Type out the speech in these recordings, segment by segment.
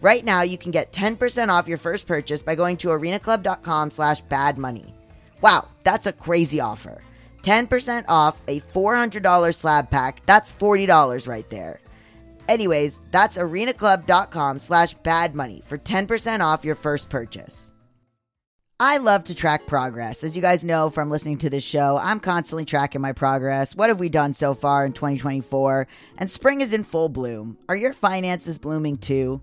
Right now, you can get 10% off your first purchase by going to arenaclub.com slash badmoney. Wow, that's a crazy offer. 10% off a $400 slab pack. That's $40 right there. Anyways, that's arenaclub.com slash badmoney for 10% off your first purchase. I love to track progress. As you guys know from listening to this show, I'm constantly tracking my progress. What have we done so far in 2024? And spring is in full bloom. Are your finances blooming too?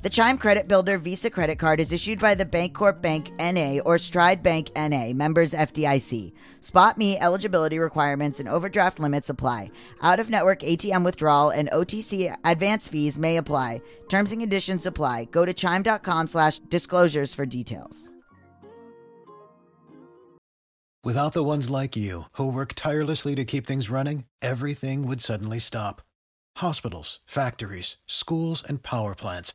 The Chime Credit Builder Visa credit card is issued by the Bancorp Bank NA or Stride Bank NA, members FDIC. Spot Me eligibility requirements and overdraft limits apply. Out of network ATM withdrawal and OTC advance fees may apply. Terms and conditions apply. Go to chime.com slash disclosures for details. Without the ones like you, who work tirelessly to keep things running, everything would suddenly stop. Hospitals, factories, schools, and power plants,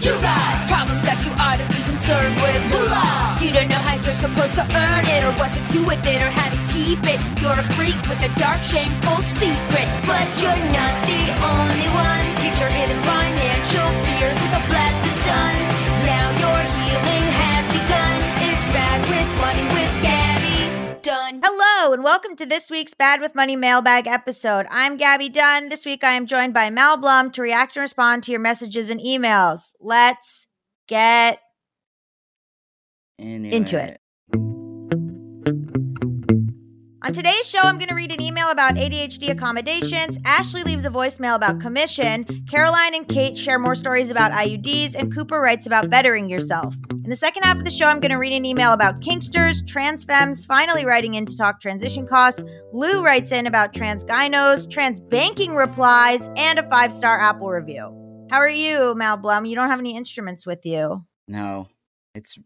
You got problems that you ought to be concerned with. Moolah! You don't know how you're supposed to earn it, or what to do with it, or how to keep it. You're a freak with a dark, shameful secret. But you're not the only one. Get your hidden financial fears with a blast Hello, and welcome to this week's Bad with Money mailbag episode. I'm Gaby Dunn. This week I am joined by Mal Blum to react and respond to your messages and emails. Let's get Anyway. into it. On today's show, I'm going to read an email about ADHD accommodations. Ashley leaves a voicemail about commission. Caroline and Kate share more stories about IUDs, and Cooper writes about bettering yourself. In the second half of the show, I'm going to read an email about kinksters, trans femmes finally writing in to talk transition costs. Lou writes in about trans gynos, trans banking replies, and a five star Apple review. How are you, Mal Blum? You don't have any instruments with you. No, it's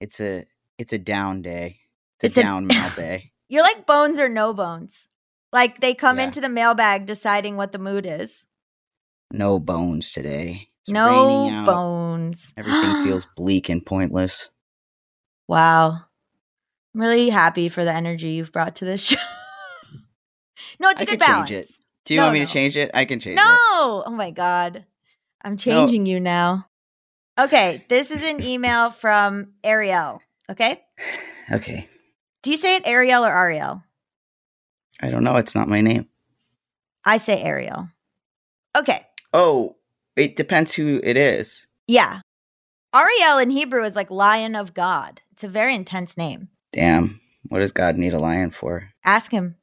it's a it's a down day. It's, It's a a- down mal day. You're like bones or no bones. Like they come Yeah. into the mailbag deciding what the mood is. No bones today. It's no bones. Everything feels bleak and pointless. Wow. I'm really happy for the energy you've brought to this show. no, it's a I good balance. change it. Do you No, want me no. to change it? I can change No. it. No. Oh my God. I'm changing you now. Okay. This is an email from Ariel. Okay. Okay. Do you say it Ariel or Ariel? I don't know. It's not my name. I say Ariel. Okay. Oh, it depends who it is. Yeah. Ariel in Hebrew is like lion of God. It's a very intense name. Damn. What does God need a lion for? Ask him.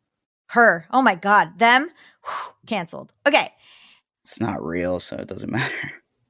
Her. Oh my God. Them. Whew, canceled. Okay. It's not real, so it doesn't matter.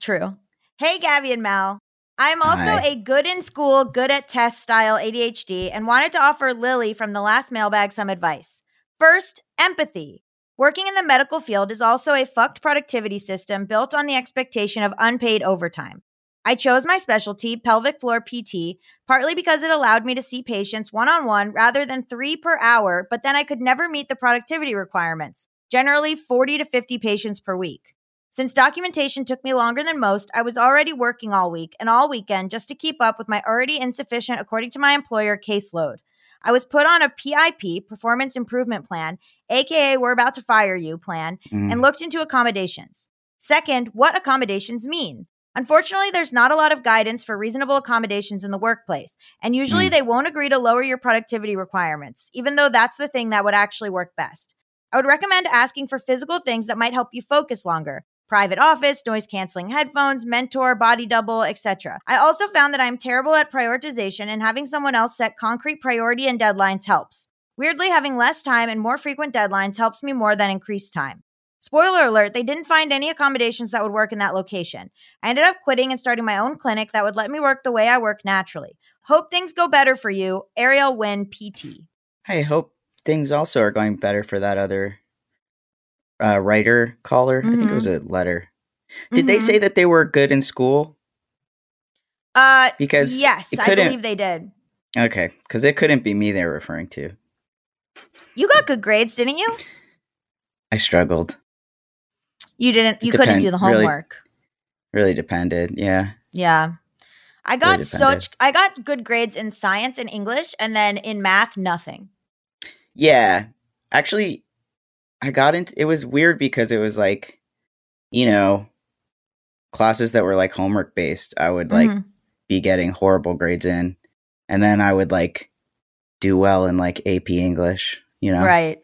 True. Hey, Gaby and Mal. I'm also Hi. a good in school, good at test style ADHD and wanted to offer Lily from the last mailbag some advice. First, empathy. Working in the medical field is also a fucked productivity system built on the expectation of unpaid overtime. I chose my specialty, pelvic floor PT, partly because it allowed me to see patients one on one rather than three per hour, but then I could never meet the productivity requirements, generally 40 to 50 patients per week. Since documentation took me longer than most, I was already working all week and all weekend just to keep up with my already insufficient, according to my employer, caseload. I was put on a PIP, Performance Improvement Plan, aka We're About to Fire You plan, Mm. and looked into accommodations. Second, what accommodations mean. Unfortunately, there's not a lot of guidance for reasonable accommodations in the workplace, and usually Mm. they won't agree to lower your productivity requirements, even though that's the thing that would actually work best. I would recommend asking for physical things that might help you focus longer. Private office, noise canceling headphones, mentor, body double, etc. I also found that I'm terrible at prioritization and having someone else set concrete priority and deadlines helps. Weirdly, having less time and more frequent deadlines helps me more than increased time. Spoiler alert, they didn't find any accommodations that would work in that location. I ended up quitting and starting my own clinic that would let me work the way I work naturally. Hope things go better for you. Ariel Win PT. I hope things also are going better for that other uh, writer caller. I think it was a letter. Did they Mhm. say that they were good in school? Uh Because yes, I believe they did. Okay, because it couldn't be me they're referring to. You got good grades, didn't you? I struggled. You didn't you It couldn't do the homework. Really depended. Yeah. Yeah. I got depended. such I got good grades in science and English and then in math nothing. Yeah. Actually, I got into it was weird because it was like, you know, classes that were like homework based, I would like Mhm. be getting horrible grades in. And then I would like do well in like AP English, you know? Right.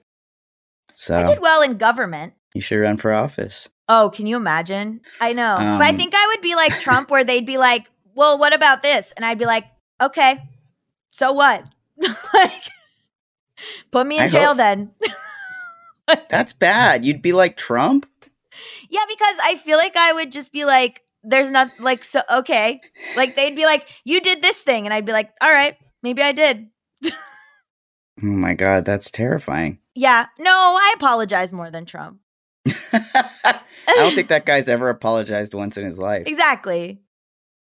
So I did well in government. you should run for office. Oh, can you imagine? I know. but I Um, think I would be like Trump where they'd be like, "Well, what about this?" And I'd be like, "Okay. So what?" like put me in I jail hope- then. That's bad. You'd be like Trump? Yeah, because I feel like I would just be like, there's not like so okay. Like they'd be like, you did this thing, and I'd be like, all right, maybe I did. Oh my god, that's terrifying. Yeah, no, I apologize more than Trump. I don't think that guy's ever apologized once in his life. Exactly.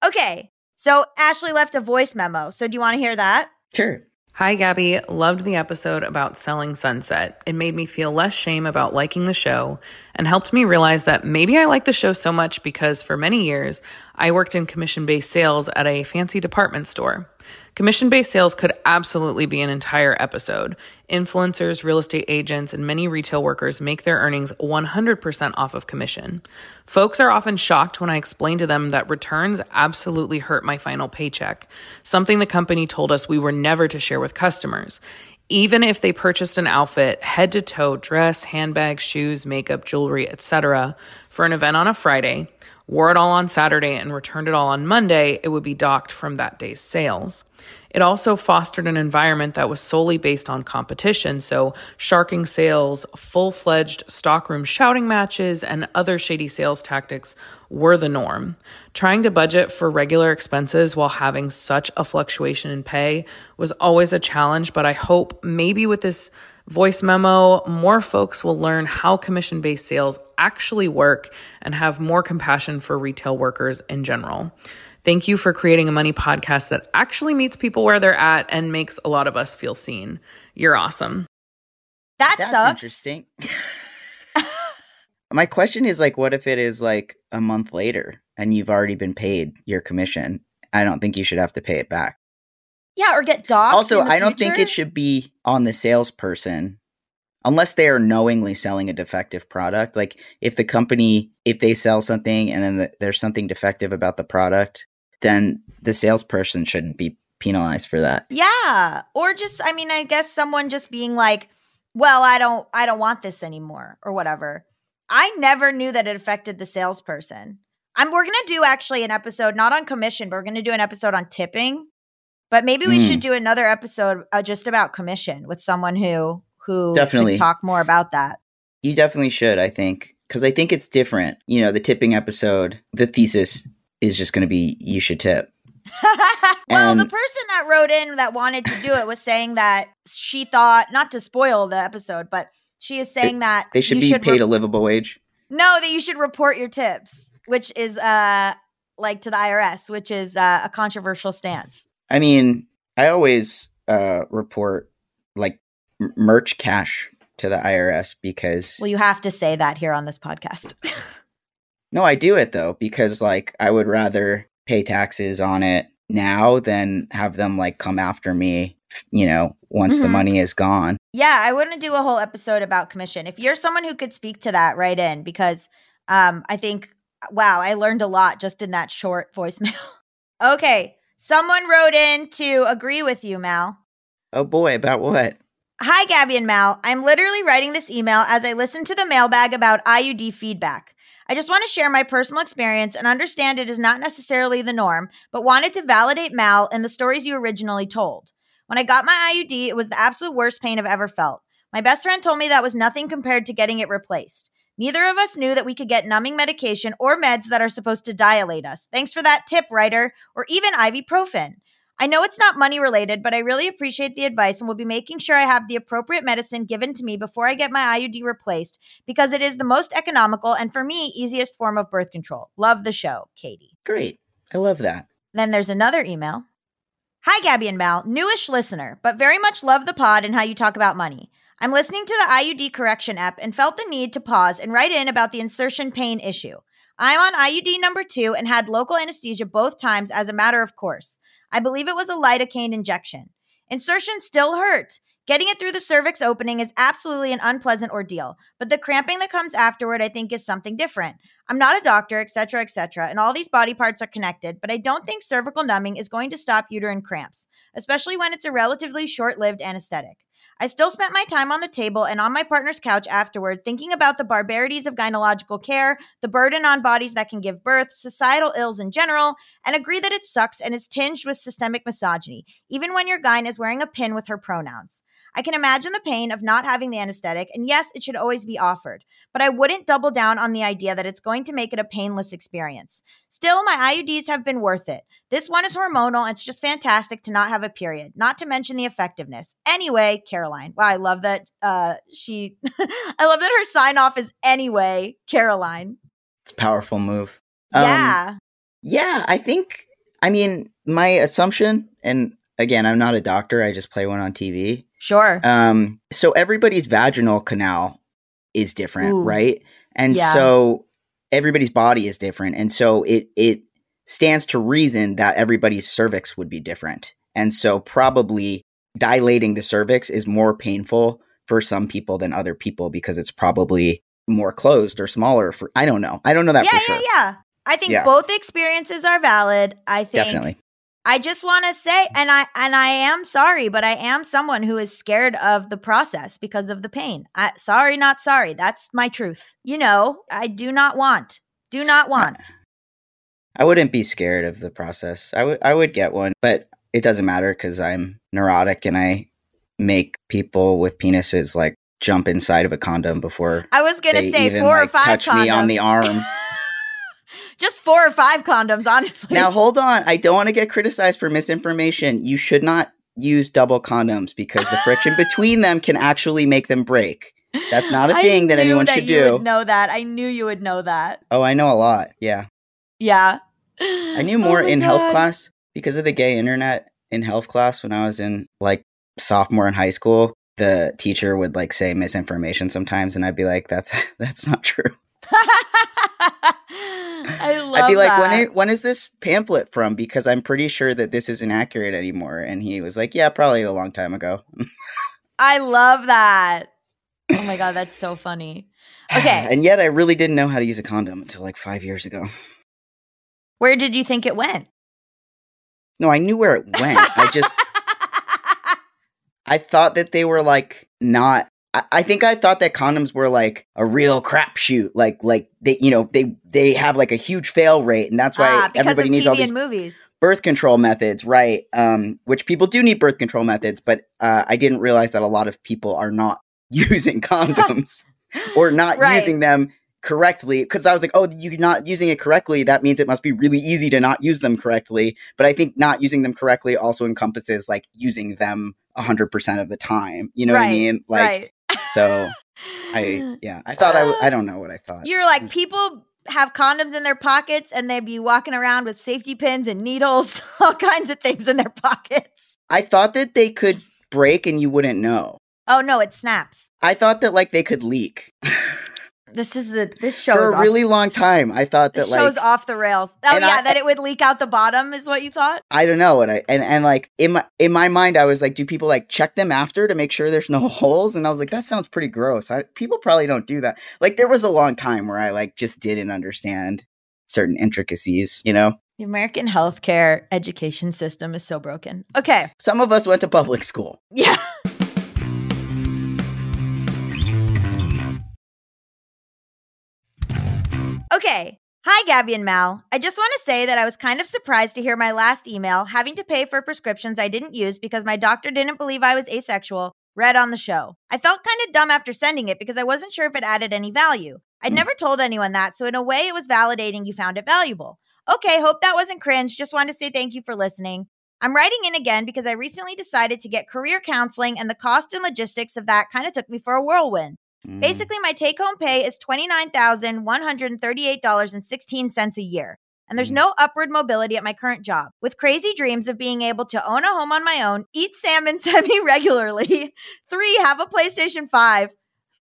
Okay, so Ashley left a voice memo. So do you want to hear that? Sure. Hi, Gaby. Loved the episode about selling Sunset. It made me feel less shame about liking the show and helped me realize that maybe I like the show so much because for many years, I worked in commission based sales at a fancy department store. Commission based sales could absolutely be an entire episode. Influencers, real estate agents, and many retail workers make their earnings 100% off of commission. Folks are often shocked when I explain to them that returns absolutely hurt my final paycheck, something the company told us we were never to share with customers. Even if they purchased an outfit, head to toe, dress, handbag, shoes, makeup, jewelry, etc., for an event on a Friday, wore it all on Saturday, and returned it all on Monday, it would be docked from that day's sales. It also fostered an environment that was solely based on competition, so sharking sales, full fledged stockroom shouting matches, and other shady sales tactics were the norm. Trying to budget for regular expenses while having such a fluctuation in pay was always a challenge, but I hope maybe with this voice memo, more folks will learn how commission based sales actually work and have more compassion for retail workers in general. Thank you for creating a money podcast that actually meets people where they're at and makes a lot of us feel seen. You're awesome. That That's sucks. interesting. My question is like, what if it is like a month later and you've already been paid your commission? I don't think you should have to pay it back. Yeah, or get docked. also, I don't think it should be on the salesperson unless they are knowingly selling a defective product. Like if the company, if they sell something and then the, there's something defective about the product, then the salesperson shouldn't be penalized for that. Yeah, or just I mean, I guess someone just being like, "Well, I don't I don't want this anymore" or whatever. I never knew that it affected the salesperson. I'm we're going to do actually an episode not on commission, but we're going to do an episode on tipping. But maybe we Mm. should do another episode uh, just about commission with someone who who Definitely. talk more about that. You definitely should, I think, because I think it's different. You know, the tipping episode, the thesis is just going to be you should tip. well, the person that wrote in that wanted to do it was saying that she thought not to spoil the episode, but she is saying that They should be paid re- a livable wage. No, that you should report your tips, which is uh like to the IRS, which is uh, a controversial stance. I mean, I always uh, report like m- merch cash to the IRS because Well, you have to say that here on this podcast. no, I do it though because like I would rather pay taxes on it now than have them like come after me, you know, once the Mhm. money is gone. yeah, I wouldn't do a whole episode about commission. If you're someone who could speak to that, write in because um I think wow, I learned a lot just in that short voicemail. okay, someone wrote in to agree with you, Mal. Oh boy, about what? Hi, Gaby and Mal. I'm literally writing this email as I listen to the mailbag about IUD feedback. I just want to share my personal experience and understand it is not necessarily the norm, but wanted to validate Mal and the stories you originally told. When I got my IUD, it was the absolute worst pain I've ever felt. My best friend told me that was nothing compared to getting it replaced. Neither of us knew that we could get numbing medication or meds that are supposed to dilate us. Thanks for that tip, writer, or even ibuprofen. I know it's not money related, but I really appreciate the advice and will be making sure I have the appropriate medicine given to me before I get my IUD replaced because it is the most economical and for me easiest form of birth control. Love the show, Katie. Great. I love that. Then there's another email. Hi, Gaby and Mal, newish listener, but very much love the pod and how you talk about money. I'm listening to the IUD correction app and felt the need to pause and write in about the insertion pain issue. I'm on IUD number two and had local anesthesia both times as a matter of course. I believe it was a lidocaine injection. Insertion still hurt. Getting it through the cervix opening is absolutely an unpleasant ordeal, but the cramping that comes afterward I think is something different. I'm not a doctor, etc., etc., and all these body parts are connected, but I don't think cervical numbing is going to stop uterine cramps, especially when it's a relatively short-lived anesthetic. I still spent my time on the table and on my partner's couch afterward thinking about the barbarities of gynecological care, the burden on bodies that can give birth, societal ills in general, and agree that it sucks and is tinged with systemic misogyny, even when your gyne is wearing a pin with her pronouns. I can imagine the pain of not having the anesthetic, and yes, it should always be offered, but I wouldn't double down on the idea that it's going to make it a painless experience. Still, my IUDs have been worth it. This one is hormonal, it's just fantastic to not have a period, not to mention the effectiveness. Anyway, Caroline. Wow, I love that uh, she, I love that her sign off is anyway, Caroline. It's a powerful move. Um, yeah. Yeah, I think, I mean, my assumption, and again, I'm not a doctor, I just play one on TV. Sure. Um, so everybody's vaginal canal is different, Ooh. right? And Yeah. so everybody's body is different. And so it it stands to reason that everybody's cervix would be different. And so probably dilating the cervix is more painful for some people than other people because it's probably more closed or smaller for I don't know. I don't know that yeah, for sure. yeah, yeah. I think Yeah. both experiences are valid. I think Definitely. I just want to say, and I and I am sorry, but I am someone who is scared of the process because of the pain. I, sorry, not sorry. That's my truth. You know, I do not want, do not want. I wouldn't be scared of the process. I would I would get one, but it doesn't matter because I'm neurotic and I make people with penises like jump inside of a condom before I was gonna say even four or five touch me on the condoms. arm. Just four or five condoms, honestly. now hold on, I don't want to get criticized for misinformation. You should not use double condoms because the friction between them can actually make them break. That's not a thing that anyone that should you do. Would know that. I knew you would know that. Oh, I know a lot. Yeah. Yeah. I knew oh more Oh in health class because of the gay internet in health class when I was in like sophomore in high school. the teacher would like say misinformation sometimes, and I'd be like, "That's that's not true." I love I'd be like, that. when, it, when is this pamphlet from? Because I'm pretty sure that this isn't accurate anymore. And he was like, yeah, probably a long time ago. I love that. Oh my god, that's so funny. Okay. and yet I really didn't know how to use a condom until like five years ago. Where did you think it went? No, I knew where it went. I just, I thought that they were like not. I, I think I thought that condoms were like a real crapshoot. Like, like they, you know, they they have like a huge fail rate, and that's why ah, everybody needs TV all these movies. birth control methods, right? Um, which people do need birth control methods, but uh, I didn't realize that a lot of people are not using condoms or not Right. using them correctly. Because I was like, oh, you're not using it correctly. That means it must be really easy to not use them correctly. But I think not using them correctly also encompasses like using them 100% of the time. You know what I mean? Like, right. so I, yeah, I thought I, w- I don't know what I thought. You're like mm. people have condoms in their pockets and they'd be walking around with safety pins and needles, all kinds of things in their pockets. I thought that they could break and you wouldn't know. Oh no, it snaps. I thought that like they could leak. This is a this show For a off, really long time, I thought that like show's off the rails. Oh yeah, I- that it would leak out the bottom is what you thought? I don't know and I and and like in my in my mind I was like, do people like check them after to make sure there's no holes? And I was like, that sounds pretty gross. I, people probably don't do that. Like there was a long time where I like just didn't understand certain intricacies. You know, The American healthcare education system is so broken. Okay. some of us went to public school. Yeah. Okay. Hi, Gaby and Mal. I just want to say that I was kind of surprised to hear my last email, having to pay for prescriptions I didn't use because my doctor didn't believe I was asexual, read on the show. I felt kind of dumb after sending it because I wasn't sure if it added any value. I'd Hmm. never told anyone that, so in a way, it was validating you found it valuable. Okay, hope that wasn't cringe. Just wanted to say thank you for listening. I'm writing in again because I recently decided to get career counseling, and the cost and logistics of that kind of took me for a whirlwind. Mm. Basically, my take home pay is $29,138.16 a year. And there's Mm. no upward mobility at my current job. With crazy dreams of being able to own a home on my own, eat salmon semi regularly, three, have a PlayStation 5.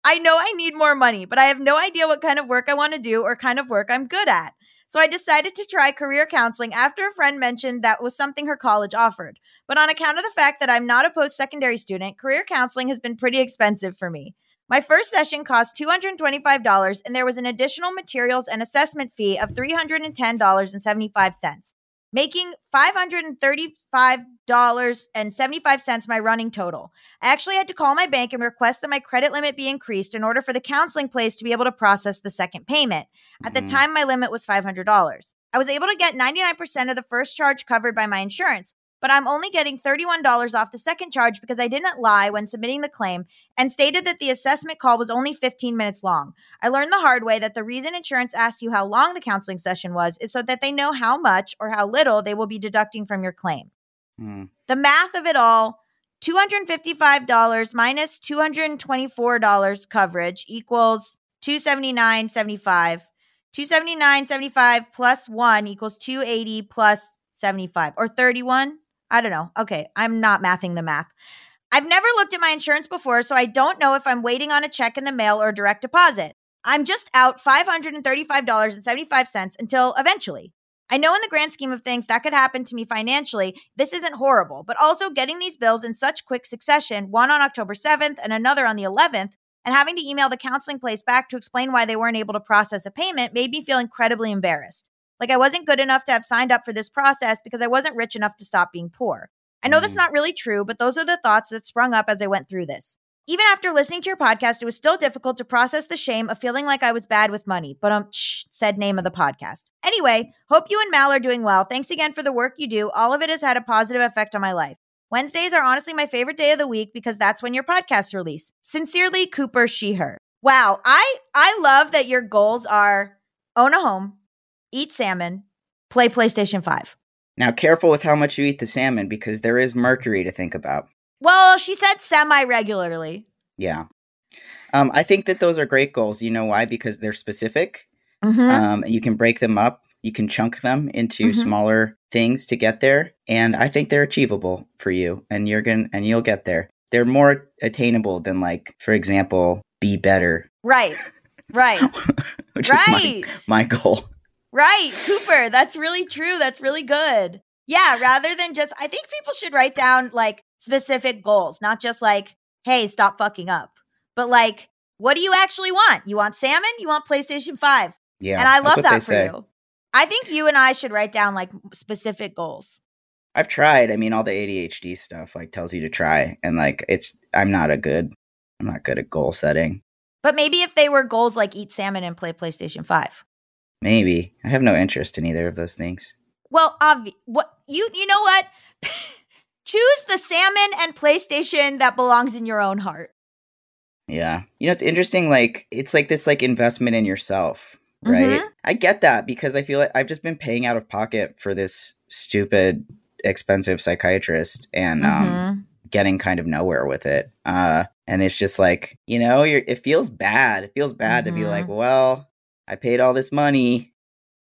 I know I need more money, but I have no idea what kind of work I want to do or kind of work I'm good at. So I decided to try career counseling after a friend mentioned that was something her college offered. But on account of the fact that I'm not a post secondary student, career counseling has been pretty expensive for me. My first session cost $225, and there was an additional materials and assessment fee of $310.75, making $535.75 my running total. I actually had to call my bank and request that my credit limit be increased in order for the counseling place to be able to process the second payment. At the Mhm. time, my limit was $500. I was able to get 99% of the first charge covered by my insurance, but I'm only getting $31 off the second charge because I didn't lie when submitting the claim and stated that the assessment call was only 15 minutes long. I learned the hard way that the reason insurance asks you how long the counseling session was is so that they know how much or how little they will be deducting from your claim. Mm. The math of it all $255 minus $224 coverage equals 279.75. 279.75 plus 1 equals 280 plus 75 or 31. I don't know. Okay, I'm not mathing the math. I've never looked at my insurance before, so I don't know if I'm waiting on a check in the mail or direct deposit. I'm just out $535.75 until eventually. I know in the grand scheme of things that could happen to me financially. This isn't horrible, but also getting these bills in such quick succession, one on October 7th and another on the 11th, and having to email the counseling place back to explain why they weren't able to process a payment made me feel incredibly embarrassed. Like I wasn't good enough to have signed up for this process because I wasn't rich enough to stop being poor. I know that's Mm. not really true, but those are the thoughts that sprung up as I went through this. Even after listening to your podcast, it was still difficult to process the shame of feeling like I was bad with money. But um, shh, said name of the podcast. Anyway, hope you and Mal are doing well. Thanks again for the work you do. All of it has had a positive effect on my life. Wednesdays are honestly my favorite day of the week because that's when your podcasts release. Sincerely, Cooper She Her. Wow, I I love that your goals are own a home, eat salmon, play PlayStation 5. Now, careful with how much you eat the salmon because there is mercury to think about. Well, she said semi regularly. Yeah. Um, I think that those are great goals. You know why? Because they're specific. Mm-hmm. Um, you can break them up. You can chunk them into Mhm. smaller things to get there, and I think they're achievable for you. And you're gonna and you'll get there. they're more attainable than like, for example, be better, Right. Right. which right. is my, my goal. Right, Cooper. That's really true. That's really good. Yeah, rather than just, I think people should write down like specific goals, not just like, hey, stop fucking up, but like, what do you actually want? You want salmon? You want PlayStation 5? Yeah. and I love that for say. you. I think you and I should write down like specific goals. I've tried. I mean, all the ADHD stuff like tells you to try, and like it's. I'm not a good. I'm not good at goal setting. But maybe if they were goals like eat salmon and play PlayStation 5. Maybe I have no interest in either of those things. Well, obvi- what you you know what? Choose the salmon and PlayStation that belongs in your own heart. Yeah. You know, it's interesting. Like, it's like this, like, investment in yourself, right? Mhm. I get that because I feel like I've just been paying out of pocket for this stupid, expensive psychiatrist and um, Mhm. getting kind of nowhere with it. Uh, and it's just like, you know, you're, it feels bad. It feels bad to be like, well, I paid all this money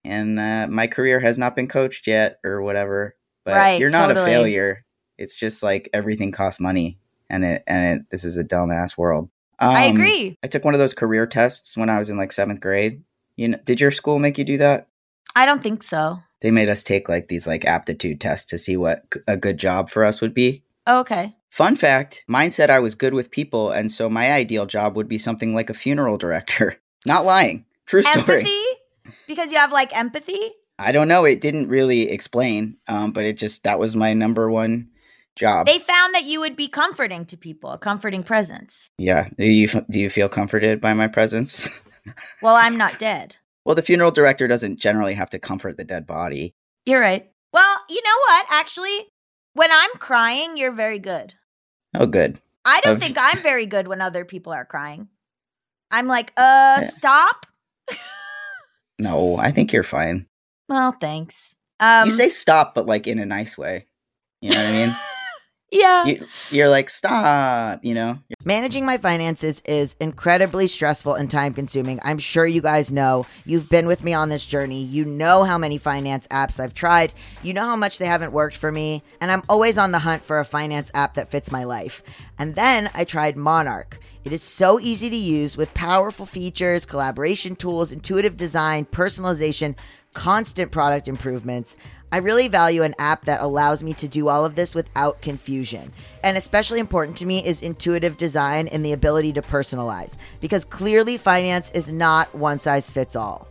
and uh, my career has not been coached yet or whatever. But Right, you're not totally. a failure. It's just like everything costs money. And it and it, this is a dumbass world. I Um, agree. I took one of those career tests when I was in like seventh grade. You know, did your school make you do that? I don't think so. They made us take like these like aptitude tests to see what a good job for us would be. Oh, okay. Fun fact: mine said I was good with people, and so my ideal job would be something like a funeral director. Not lying, true story. Empathy? Because you have like empathy? I don't know. It didn't really explain, um, but it just that was my number one job. They found that you would be comforting to people, a comforting presence. yeah. Do you do you feel comforted by my presence? Well, I'm not dead. well, the funeral director doesn't generally have to comfort the dead body. You're right. Well, you know what? Actually, when I'm crying, you're very good. Oh, good. I don't Of- think I'm very good when other people are crying. I'm like, uh, Yeah. stop. No, I think you're fine. Well, thanks. Um, you say stop, but like in a nice way. You know what I mean? yeah. you, you're like stop. You know. Managing my finances is incredibly stressful and time consuming. I'm sure you guys know. You've been with me on this journey. You know how many finance apps I've tried. You know how much they haven't worked for me. And I'm always on the hunt for a finance app that fits my life. And then I tried Monarch. It is so easy to use with powerful features, collaboration tools, intuitive design, personalization, constant product improvements. I really value an app that allows me to do all of this without confusion. And especially important to me is intuitive design and the ability to personalize, because clearly finance is not one size fits all.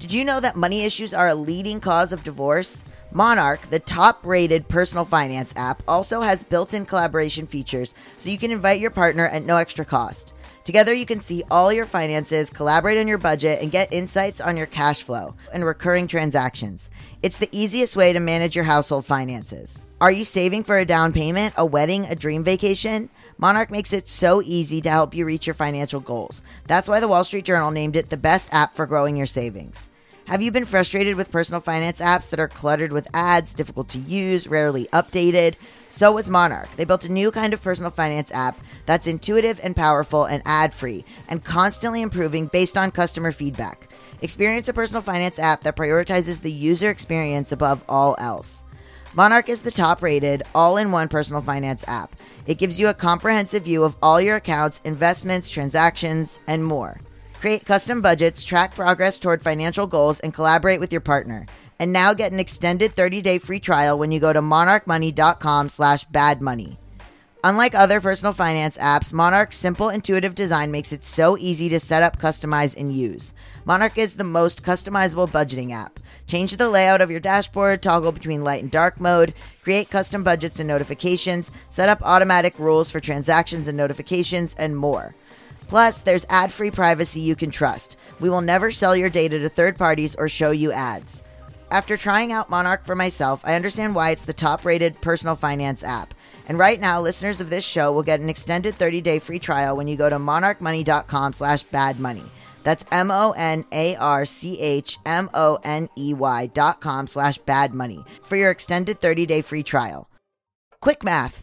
Did you know that money issues are a leading cause of divorce? Monarch, the top rated personal finance app, also has built in collaboration features so you can invite your partner at no extra cost. Together, you can see all your finances, collaborate on your budget, and get insights on your cash flow and recurring transactions. It's the easiest way to manage your household finances. Are you saving for a down payment, a wedding, a dream vacation? Monarch makes it so easy to help you reach your financial goals. That's why the Wall Street Journal named it the best app for growing your savings. Have you been frustrated with personal finance apps that are cluttered with ads, difficult to use, rarely updated? So was Monarch. They built a new kind of personal finance app that's intuitive and powerful and ad free and constantly improving based on customer feedback. Experience a personal finance app that prioritizes the user experience above all else. Monarch is the top rated, all in one personal finance app. It gives you a comprehensive view of all your accounts, investments, transactions, and more. Create custom budgets, track progress toward financial goals, and collaborate with your partner. And now get an extended 30-day free trial when you go to monarchmoney.com slash badmoney. Unlike other personal finance apps, Monarch's simple, intuitive design makes it so easy to set up, customize, and use. Monarch is the most customizable budgeting app. Change the layout of your dashboard, toggle between light and dark mode, create custom budgets and notifications, set up automatic rules for transactions and notifications, and more. Plus, there's ad free privacy you can trust. We will never sell your data to third parties or show you ads. After trying out Monarch for myself, I understand why it's the top rated personal finance app. And right now, listeners of this show will get an extended 30 day free trial when you go to monarchmoney.com slash badmoney. That's M O N A R C H M O N E Y dot com slash badmoney for your extended 30 day free trial. Quick math.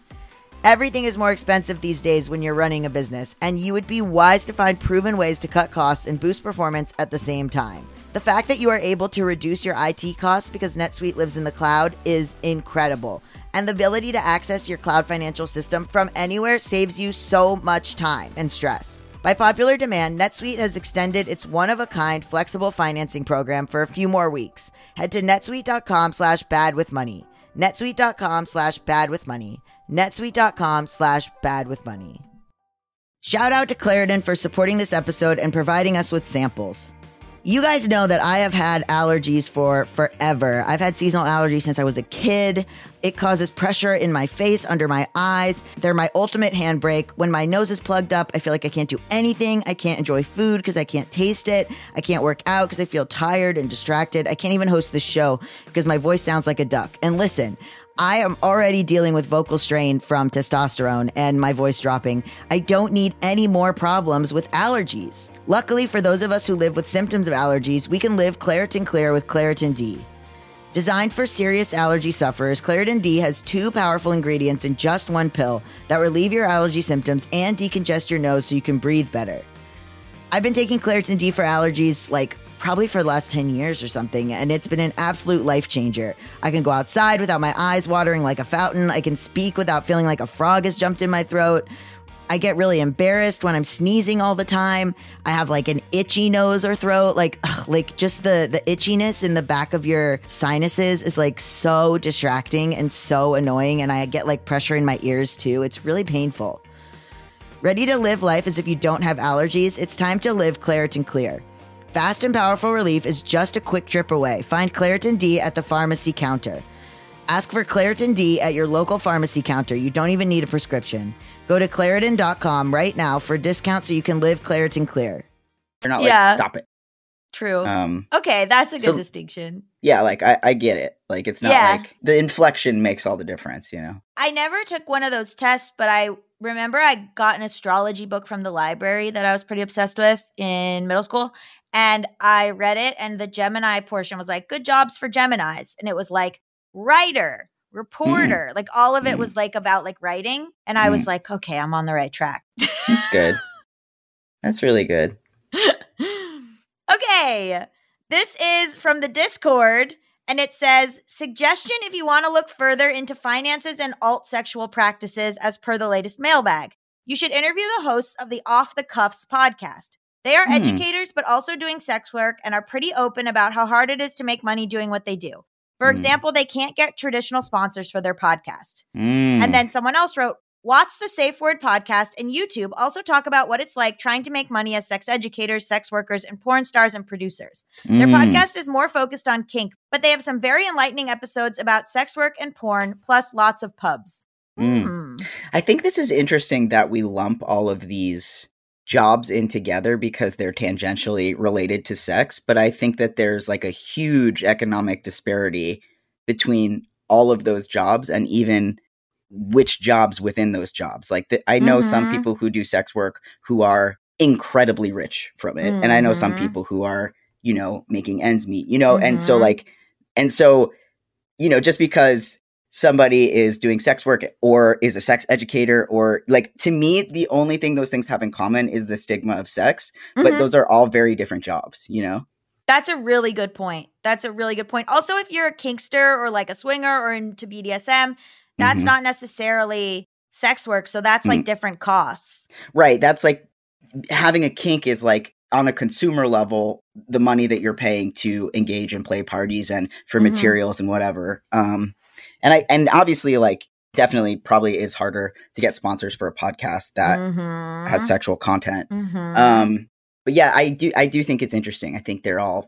Everything is more expensive these days when you're running a business, and you would be wise to find proven ways to cut costs and boost performance at the same time. The fact that you are able to reduce your IT costs because NetSuite lives in the cloud is incredible. And the ability to access your cloud financial system from anywhere saves you so much time and stress. By popular demand, NetSuite has extended its one-of-a-kind flexible financing program for a few more weeks. Head to netsuite.com slash bad with money. netsuite.com slash bad with money netsuite.com slash bad with money. Shout out to Claritin for supporting this episode and providing us with samples. You guys know that I have had allergies for forever. I've had seasonal allergies since I was a kid. It causes pressure in my face, under my eyes. They're my ultimate handbrake. When my nose is plugged up, I feel like I can't do anything. I can't enjoy food because I can't taste it. I can't work out because I feel tired and distracted. I can't even host the show because my voice sounds like a duck. And listen, I am already dealing with vocal strain from testosterone and my voice dropping. I don't need any more problems with allergies. Luckily, for those of us who live with symptoms of allergies, we can live Claritin Clear with Claritin D. Designed for serious allergy sufferers, Claritin D has two powerful ingredients in just one pill that relieve your allergy symptoms and decongest your nose so you can breathe better. I've been taking Claritin D for allergies like probably for the last 10 years or something, and it's been an absolute life changer. I can go outside without my eyes watering like a fountain. I can speak without feeling like a frog has jumped in my throat. I get really embarrassed when I'm sneezing all the time. I have like an itchy nose or throat. Like, ugh, like just the the itchiness in the back of your sinuses is like so distracting and so annoying. And I get like pressure in my ears too. It's really painful. Ready to live life as if you don't have allergies? It's time to live Claritin Clear. Fast and powerful relief is just a quick trip away. Find Claritin D at the pharmacy counter. Ask for Claritin D at your local pharmacy counter. You don't even need a prescription. Go to Claritin.com right now for a discount so you can live Claritin Clear. They're not Yeah. like stop it. True. Um, okay, that's a good so- distinction. yeah, like I, I get it. Like it's not Yeah. like the inflection makes all the difference, you know. I never took one of those tests, but I remember I got an astrology book from the library that I was pretty obsessed with in middle school. And I read it, and the Gemini portion was like, good jobs for Geminis. And it was like, writer, reporter, like all of it Mm. was like about like writing. And I was like, okay, I'm on the right track. That's good. That's really good. okay. This is from the Discord, and it says suggestion if you want to look further into finances and alt sexual practices as per the latest mailbag. You should interview the hosts of the Off the Cuffs podcast. They are Hmm. educators, but also doing sex work and are pretty open about how hard it is to make money doing what they do. For Hmm. example, they can't get traditional sponsors for their podcast. Mm. And then someone else wrote, Watts the Safeword podcast and YouTube also talk about what it's like trying to make money as sex educators, sex workers, and porn stars and producers. Their Mm. podcast is more focused on kink, but they have some very enlightening episodes about sex work and porn, plus lots of pubs. Mm. Hmm. I think this is interesting that we lump all of these jobs in together because they're tangentially related to sex, but I think that there's like a huge economic disparity between all of those jobs and even which jobs within those jobs. Like the, I know some Mhm. people who do sex work who are incredibly rich from it, and I know some Mhm. people who are, you know, making ends meet, you know, and so Mhm. like and so you know, just because somebody is doing sex work or is a sex educator or like to me the only thing those things have in common is the stigma of sex but Mhm. those are all very different jobs you know That's a really good point. That's a really good point. Also, if you're a kinkster or like a swinger or into BDSM, that's Mhm. not necessarily sex work. So that's like different costs. right that's like having a kink is like on a consumer level the money that you're paying to engage in play parties and for Mhm. materials and whatever um and i and obviously like definitely probably is harder to get sponsors for a podcast that Mhm. has sexual content Mhm. um but yeah, I do I do think it's interesting. I think they're all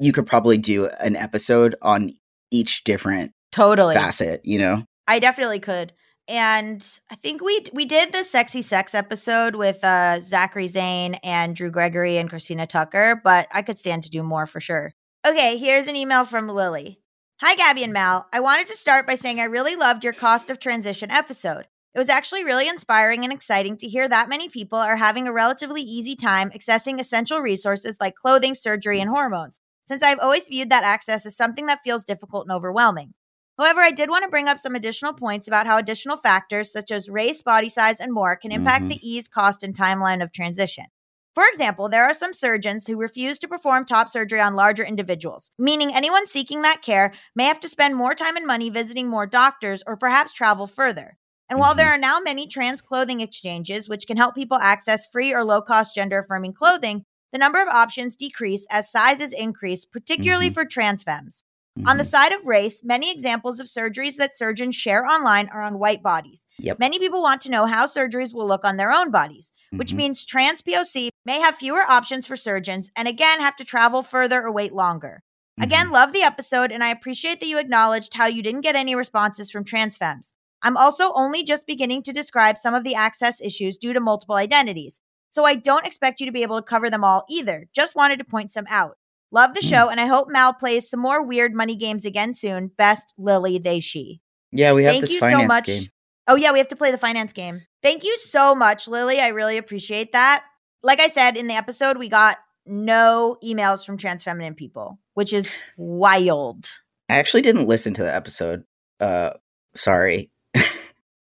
you could probably do an episode on each different Totally. facet, you know. I definitely could. And I think we we did the sexy sex episode with uh Zachary Zane and Drew Gregory and Christina Tucker, but I could stand to do more for sure. Okay, here's an email from Lily. Hi Gaby and Mal. I wanted to start by saying I really loved your cost of transition episode. It was actually really inspiring and exciting to hear that many people are having a relatively easy time accessing essential resources like clothing, surgery, and hormones, since I've always viewed that access as something that feels difficult and overwhelming. However, I did want to bring up some additional points about how additional factors such as race, body size, and more can impact Mhm. the ease, cost, and timeline of transition. For example, there are some surgeons who refuse to perform top surgery on larger individuals, meaning anyone seeking that care may have to spend more time and money visiting more doctors or perhaps travel further. And while there are now many trans clothing exchanges which can help people access free or low cost gender affirming clothing, the number of options decrease as sizes increase, particularly Mhm. for trans femmes. On the Mhm. side of race, many examples of surgeries that surgeons share online are on white bodies. Yep. Many people want to know how surgeries will look on their own bodies, which Mhm. means trans POC may have fewer options for surgeons and again have to travel further or wait longer. Again, Mm-hmm. love the episode, and I appreciate that you acknowledged how you didn't get any responses from trans femmes. I'm also only just beginning to describe some of the access issues due to multiple identities, so I don't expect you to be able to cover them all either. Just wanted to point some out. Love the Mm. show, and I hope Mal plays some more weird money games again soon. Best Lily, they, she. yeah, we have Thank you so much. game. Oh, yeah, we have to play the finance game. Thank you so much, Lily. I really appreciate that. Like I said in the episode, we got no emails from trans feminine people, which is wild. I actually didn't listen to the episode. Uh sorry.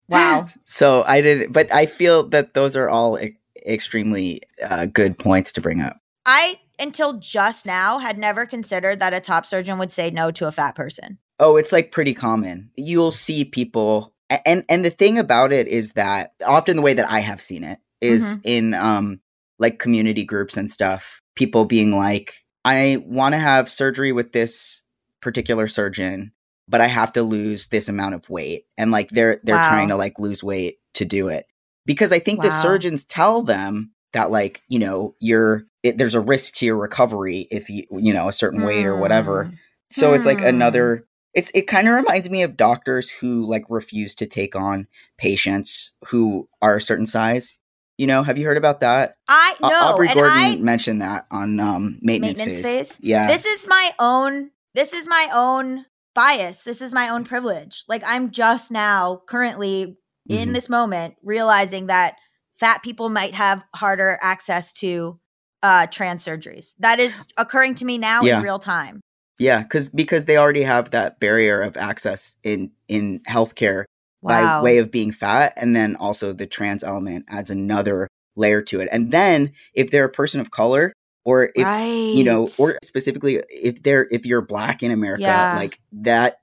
Wow. so I didn't but I feel that those are all e- extremely uh, good points to bring up. I, until just now, had never considered that a top surgeon would say no to a fat person. Oh, it's like pretty common. You'll see people and and the thing about it is that often the way that I have seen it is in um like community groups and stuff, people being like I want to have surgery with this particular surgeon, but I have to lose this amount of weight. And like they're they're Wow. trying to like lose weight to do it. Because I think the surgeons tell them that like, you know, you're it, there's a risk to your recovery if you you know, a certain weight or whatever. Hmm. So it's like Hmm. another it's it kind of reminds me of doctors who like refuse to take on patients who are a certain size. You know, have you heard about that? I know, Aubrey and Gordon I mentioned that on um maintenance, maintenance phase. phase. Yeah. This is my own. This is my own bias. This is my own privilege. Like I'm just now, currently in Mhm. this moment, realizing that fat people might have harder access to uh trans surgeries. That is occurring to me now Yeah. in real time. yeah, cuz because they already have that barrier of access in in healthcare by way of being fat and then also the trans element adds another layer to it. And then if they're a person of color or if right. you know or specifically if they're if you're black in america Yeah. like that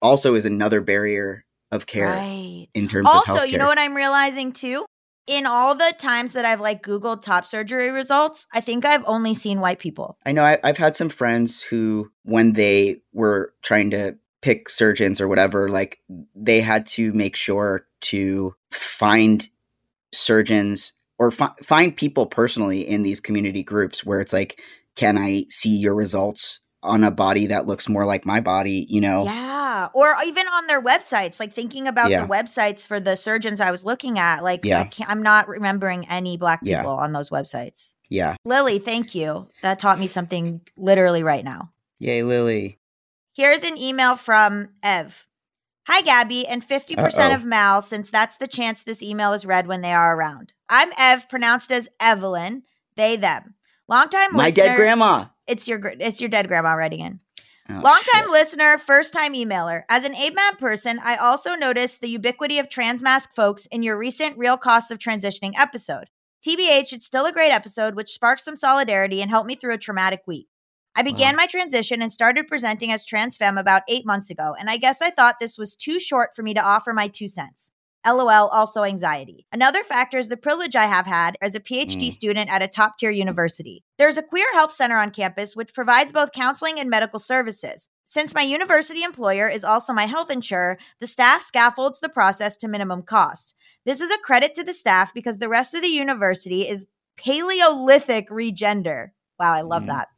also is another barrier of care right. in terms of Also, you know what I'm realizing too? In all the times that I've like Googled top surgery results, I think I've only seen white people. i know I, i've had some friends who when they were trying to pick surgeons or whatever like they had to make sure to find surgeons or fi- find people personally in these community groups where it's like can i see your results on a body that looks more like my body you know Yeah. Or even on their websites, like thinking about Yeah. the websites for the surgeons I was looking at. Like, Yeah. I can't, I'm not remembering any black Yeah. people on those websites. yeah Lily, thank you. That taught me something literally right now. yay lily Here's an email from Ev. Hi, Gaby, and 50% Uh-oh. of Mal, since that's the chance this email is read when they are around. I'm Ev, pronounced as Evelyn, they, them. Longtime my listener. dead grandma It's your, it's your dead grandma writing in. Oh, Longtime shit. listener, first time emailer. As an AMAB person, I also noticed the ubiquity of trans masc folks in your recent Real Costs of Transitioning episode. TBH, it's still a great episode, which sparked some solidarity and helped me through a traumatic week. I began Wow. my transition and started presenting as trans femme about eight months ago, and I guess I thought this was too short for me to offer my two cents. LOL, also anxiety. Another factor is the privilege I have had as a PhD Mm. student at a top tier university. There's a queer health center on campus which provides both counseling and medical services. Since my university employer is also my health insurer, the staff scaffolds the process to minimum cost. This is a credit to the staff because the rest of the university is Paleolithic regender. Wow, I love Mhm. that.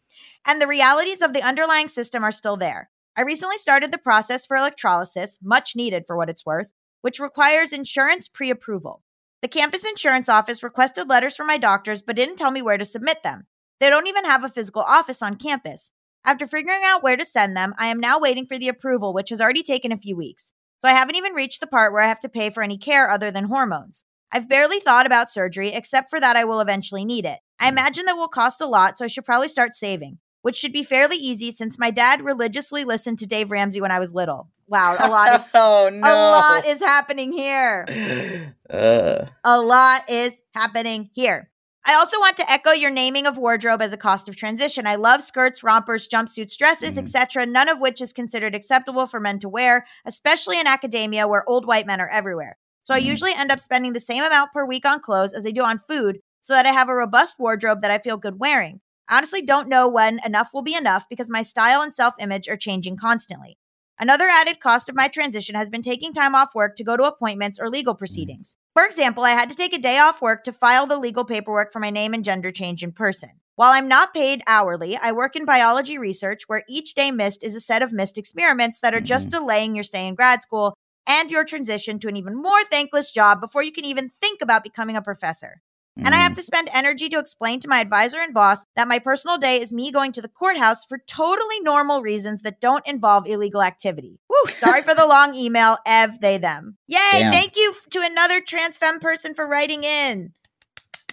And the realities of the underlying system are still there. I recently started the process for electrolysis, much needed for what it's worth, which requires insurance pre approval. The campus insurance office requested letters from my doctors, but didn't tell me where to submit them. They don't even have a physical office on campus. After figuring out where to send them, I am now waiting for the approval, which has already taken a few weeks. So I haven't even reached the part where I have to pay for any care other than hormones. I've barely thought about surgery, except for that I will eventually need it. I mm. imagine that will cost a lot, so I should probably start saving, which should be fairly easy since my dad religiously listened to Dave Ramsey when I was little. Wow, a lot is oh no. a lot is happening here. uh, A lot is happening here. I also want to echo your naming of wardrobe as a cost of transition. I love skirts, rompers, jumpsuits, dresses, Mhm. etc., none of which is considered acceptable for men to wear, especially in academia where old white men are everywhere. So I Mhm. usually end up spending the same amount per week on clothes as I do on food so that I have a robust wardrobe that I feel good wearing. I honestly don't know when enough will be enough because my style and self image are changing constantly. Another added cost of my transition has been taking time off work to go to appointments or legal mm-hmm. proceedings. For example, I had to take a day off work to file the legal paperwork for my name and gender change in person. While I'm not paid hourly, I work in biology research where each day missed is a set of missed experiments that are just mm-hmm. delaying your stay in grad school and your transition to an even more thankless job before you can even think about becoming a professor. And I have mm, to spend energy to explain to my advisor and boss that my personal day is me going to the courthouse for totally normal reasons that don't involve illegal activity. Woo, sorry for the long email, Ev, they, them. Yay, Damn. thank you to another trans femme person for writing in.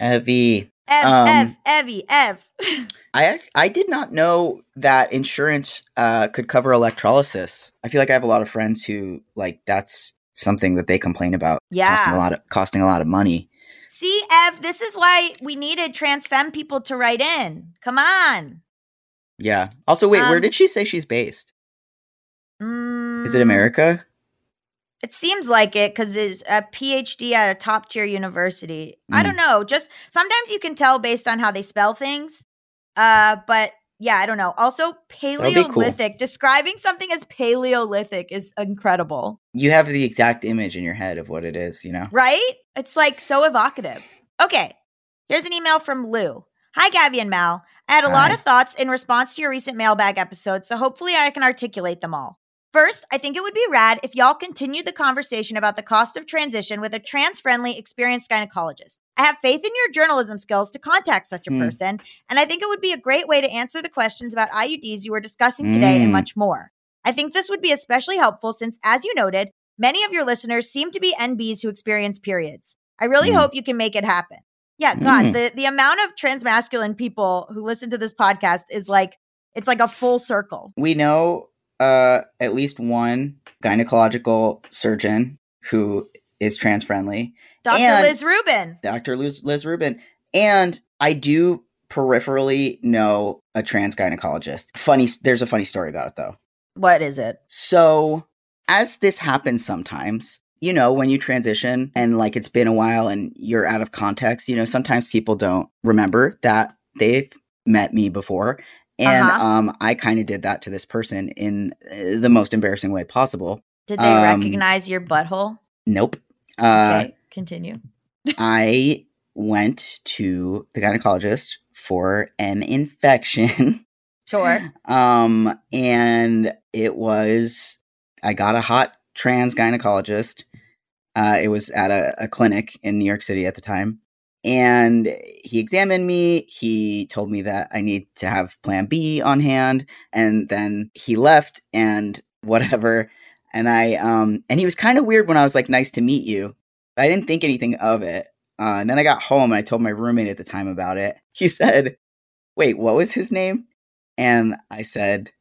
Evie. Ev, Um, Ev, Evie, Ev. I I did not know that insurance uh, could cover electrolysis. I feel like I have a lot of friends who like that's something that they complain about costing Yeah. a lot of costing a lot of money. See, Ev, this is why we needed trans femme people to write in. Come on. Yeah. Also, wait, where Um, did she say she's based? Is it Mm, America? It seems like it because it's a PhD at a top tier university. I Mm. don't know. Just sometimes you can tell based on how they spell things. Uh, but yeah, I don't know. Also, be cool. Paleolithic. Describing something as Paleolithic is incredible, You have the exact image in your head of what it is, you know? right? It's like so evocative. Okay, here's an email from Lou. Hi, Gaby and Mal. I had a lot of thoughts in response to your recent mailbag episode, so hopefully I can articulate them all. First, I think it would be rad if y'all continued the conversation about the cost of transition with a trans friendly, experienced gynecologist. I have faith in your journalism skills to contact such a Hmm. person, and I think it would be a great way to answer the questions about IUDs you were discussing today and Mm. much more. I think this would be especially helpful since, as you noted, many of your listeners seem to be NBs who experience periods. I really Mm. hope you can make it happen. Yeah, God, Mm. the, the amount of transmasculine people who listen to this podcast is like, it's like a full circle. We know uh, at least one gynecological surgeon who is trans friendly, Dr. And- Liz Rubin. Dr. Liz, Liz Rubin. And I do peripherally know a trans gynecologist. Funny, there's a funny story about it though. What is it? So, as this happens sometimes, you know, when you transition and like it's been a while and you're out of context, you know, sometimes people don't remember that they've met me before. And Uh-huh. um, I kind of did that to this person in uh, the most embarrassing way possible. Did they Um, recognize your butthole? Nope. Uh, Okay, continue. I went to the gynecologist for an infection. Sure. um, and it was, I got a hot trans gynecologist. Uh, it was at a, a clinic in New York City at the time. And he examined me. He told me that I need to have plan B on hand. And then he left and whatever. And I, um, and he was kind of weird when I was like, nice to meet you. I didn't think anything of it. Uh, and then I got home and I told my roommate at the time about it. He said, wait, what was his name? And I said,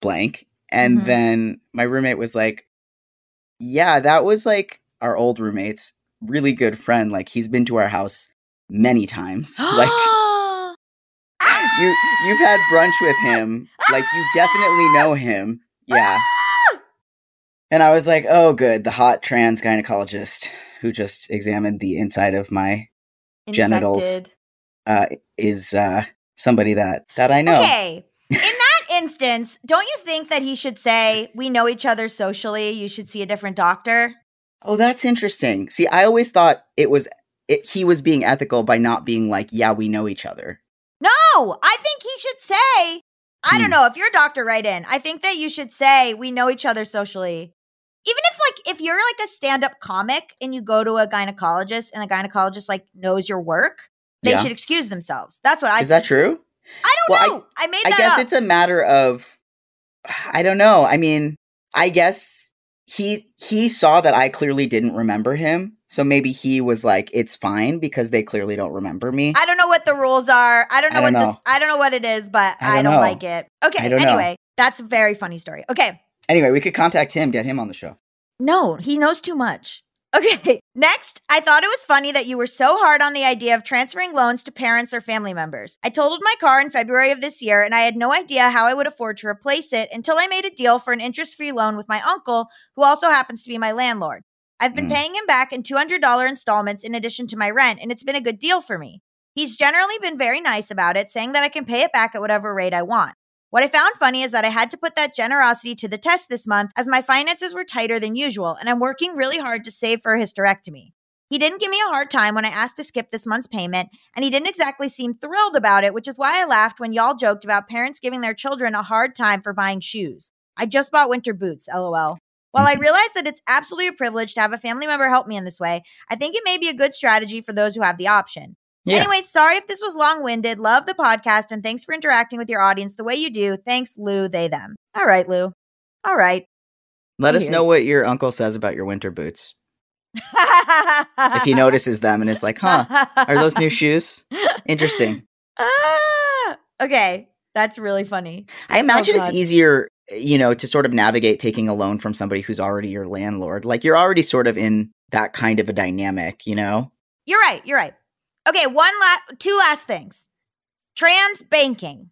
blank. And Mhm. then my roommate was like, yeah, that was like our old roommate's really good friend. Like he's been to our house many times. like you you've had brunch with him. Like you definitely know him. Yeah. And I was like, oh good, the hot trans gynecologist who just examined the inside of my genitals. Uh is uh somebody that that I know. Okay. In that instance, don't you think that he should say, We know each other socially, you should see a different doctor? Oh, that's interesting. See, I always thought it was it, he was being ethical by not being like, yeah, we know each other. No, I think he should say, I don't Hmm. know, if you're a doctor, right in. I think that you should say, we know each other socially. Even if like if you're like a stand-up comic and you go to a gynecologist and the gynecologist like knows your work, they Yeah. should excuse themselves. That's what I Is that true? I don't Well, know. I, made I guess up. it's a matter of I don't know. I mean, I guess he he saw that I clearly didn't remember him. So maybe he was like, it's fine because they clearly don't remember me. I don't know what the rules are. I don't know I what don't this know. I don't know what it is, but I I don't, don't like it. Okay, I don't know. anyway, that's a very funny story. Okay. Anyway, we could contact him, get him on the show. No, he knows too much. Okay, next, I thought it was funny that you were so hard on the idea of transferring loans to parents or family members. I totaled my car in February of this year, and I had no idea how I would afford to replace it until I made a deal for an interest free loan with my uncle, who also happens to be my landlord. I've been Mm. paying him back in $200 installments in addition to my rent, and it's been a good deal for me. He's generally been very nice about it, saying that I can pay it back at whatever rate I want. What I found funny is that I had to put that generosity to the test this month as my finances were tighter than usual, and I'm working really hard to save for a hysterectomy. He didn't give me a hard time when I asked to skip this month's payment, and he didn't exactly seem thrilled about it, which is why I laughed when y'all joked about parents giving their children a hard time for buying shoes. I just bought winter boots, lol. While I realize that it's absolutely a privilege to have a family member help me in this way, I think it may be a good strategy for those who have the option. Yeah. Anyway, sorry if this was long winded. Love the podcast and thanks for interacting with your audience the way you do. Thanks, Lou, they, them. All right, Lou. All right. Let us know what your uncle says about your winter boots. If he notices them and is like, huh, are those new shoes? Interesting. Ah, okay. That's really funny. I imagine it's easier, you know, to sort of navigate taking a loan from somebody who's already your landlord. Like you're already sort of in that kind of a dynamic, you know? You're right. You're right. Okay, one last two last things. Trans banking.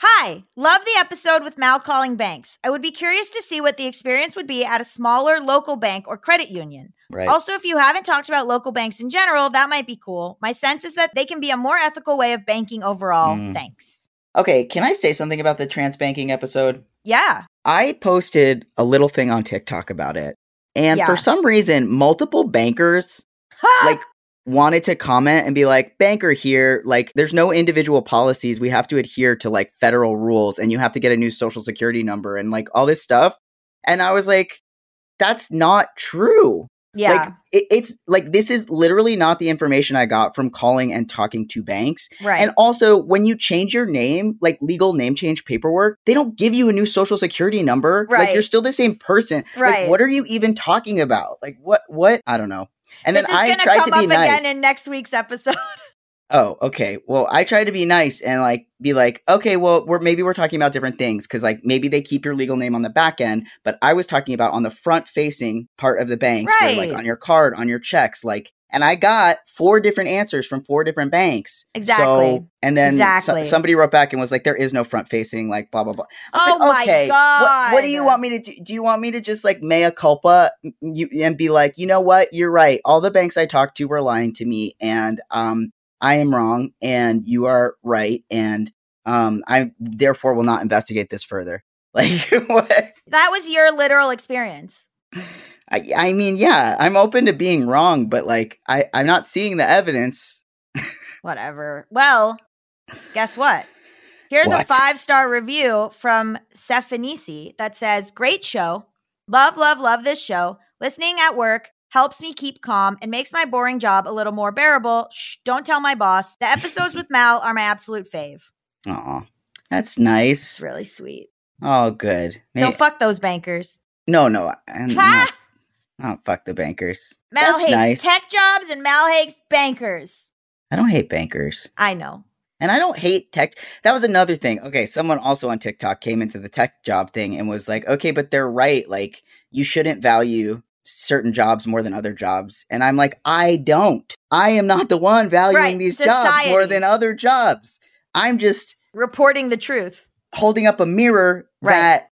Hi, love the episode with Mal calling banks. I would be curious to see what the experience would be at a smaller local bank or credit union. Right. Also, if you haven't talked about local banks in general, that might be cool. My sense is that they can be a more ethical way of banking overall. Mm. Thanks. okay, can I say something about the trans banking episode? Yeah. I posted a little thing on TikTok about it. And Yeah. for some reason, multiple bankers like wanted to comment and be like banker here. Like there's no individual policies. We have to adhere to like federal rules and you have to get a new social security number and like all this stuff. And i was like that's not true. Yeah. like it, it's like this is literally not the information i got from calling and talking to banks. Right. and also when you change your name like legal name change paperwork they don't give you a new social security number. Right. like you're still the same person. Right. like what are you even talking about? Like what what? I don't know and this then is I tried come to be up nice. again in next week's episode. oh, okay. Well, I tried to be nice and like be like, okay, well, we're maybe we're talking about different things because like maybe they keep your legal name on the back end, but I was talking about on the front facing part of the banks, where, like on your card, on your checks, like. And I got four different answers from four different banks. Exactly. So, and then so- somebody wrote back and was like, "There is no front facing, like blah blah blah." I was Oh like, my okay, What, what do you want me to do? Do you want me to just like mea culpa you, and be like, you know what? You're right. All the banks I talked to were lying to me, and um, I am wrong, and you are right, and um, I therefore will not investigate this further. Like, what? that was your literal experience. I, I mean, yeah, I'm open to being wrong, but like, I, I'm not seeing the evidence. Whatever. Well, guess what? Here's a five star review from Sephanisi that says, Great show. Love, love, love this show. Listening at work helps me keep calm and makes my boring job a little more bearable. Shh, don't tell my boss. The episodes with Mal are my absolute fave. Aw, that's nice. It's really sweet. Oh, good. So May- fuck those bankers. no, no, Ha! no, oh, fuck the bankers. Mal that's hates nice. tech jobs and Mal hates bankers. I don't hate bankers. I know. And I don't hate tech. That was another thing. Okay, someone also on TikTok came into the tech job thing and was like, okay, but they're right. Like, you shouldn't value certain jobs more than other jobs. And I'm like, I don't. I am not the one valuing Right, these jobs more than other jobs. I'm just Reporting the truth. holding up a mirror Right. that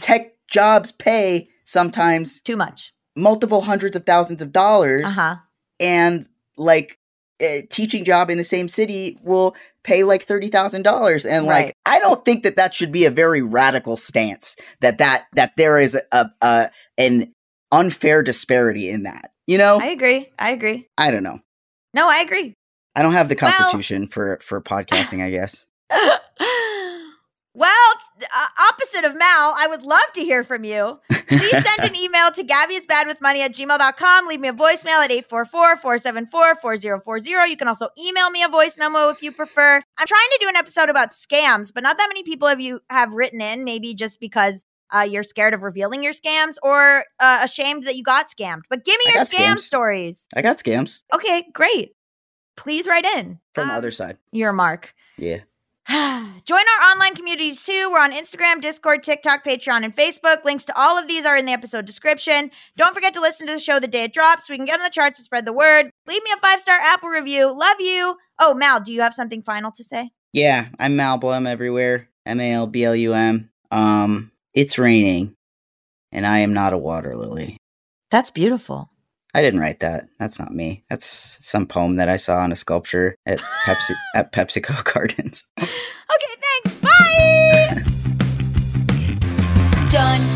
tech jobs pay sometimes Too much. Multiple hundreds of thousands of dollars. Uh huh. and like a teaching job in the same city will pay like $30,000 and Right. like I don't think that that should be a very radical stance that that that there is a, a an unfair disparity in that. You know? I agree. I agree. I don't know. No, I agree. I don't have the Well- constitution for for podcasting. I guess. opposite of Mal, I would love to hear from you. Please send an email to gabbyisbadwithmoney at gmail.com. Leave me a voicemail at 844-474-4040. You can also email me a voice memo if you prefer. I'm trying to do an episode about scams, but not that many people have you have written in, maybe just because uh, you're scared of revealing your scams or uh, ashamed that you got scammed. But give me your scam scams. stories. I got scams Okay, great. Please write in. from the Um, other side. You're Mark. Yeah. Join our online communities too. We're on Instagram, Discord, TikTok, Patreon, and Facebook. Links to all of these are in the episode description. Don't forget to listen to the show the day it drops so we can get on the charts and spread the word. Leave me a five star Apple review. Love you. Oh, Mal, do you have something final to say? Yeah, I'm Malblum everywhere. M A L B L U M. Um, it's raining, and I am not a water lily. That's beautiful. I didn't write that. That's not me. That's some poem that I saw on a sculpture at Pepsi at PepsiCo Gardens. Okay, thanks. Bye. Done.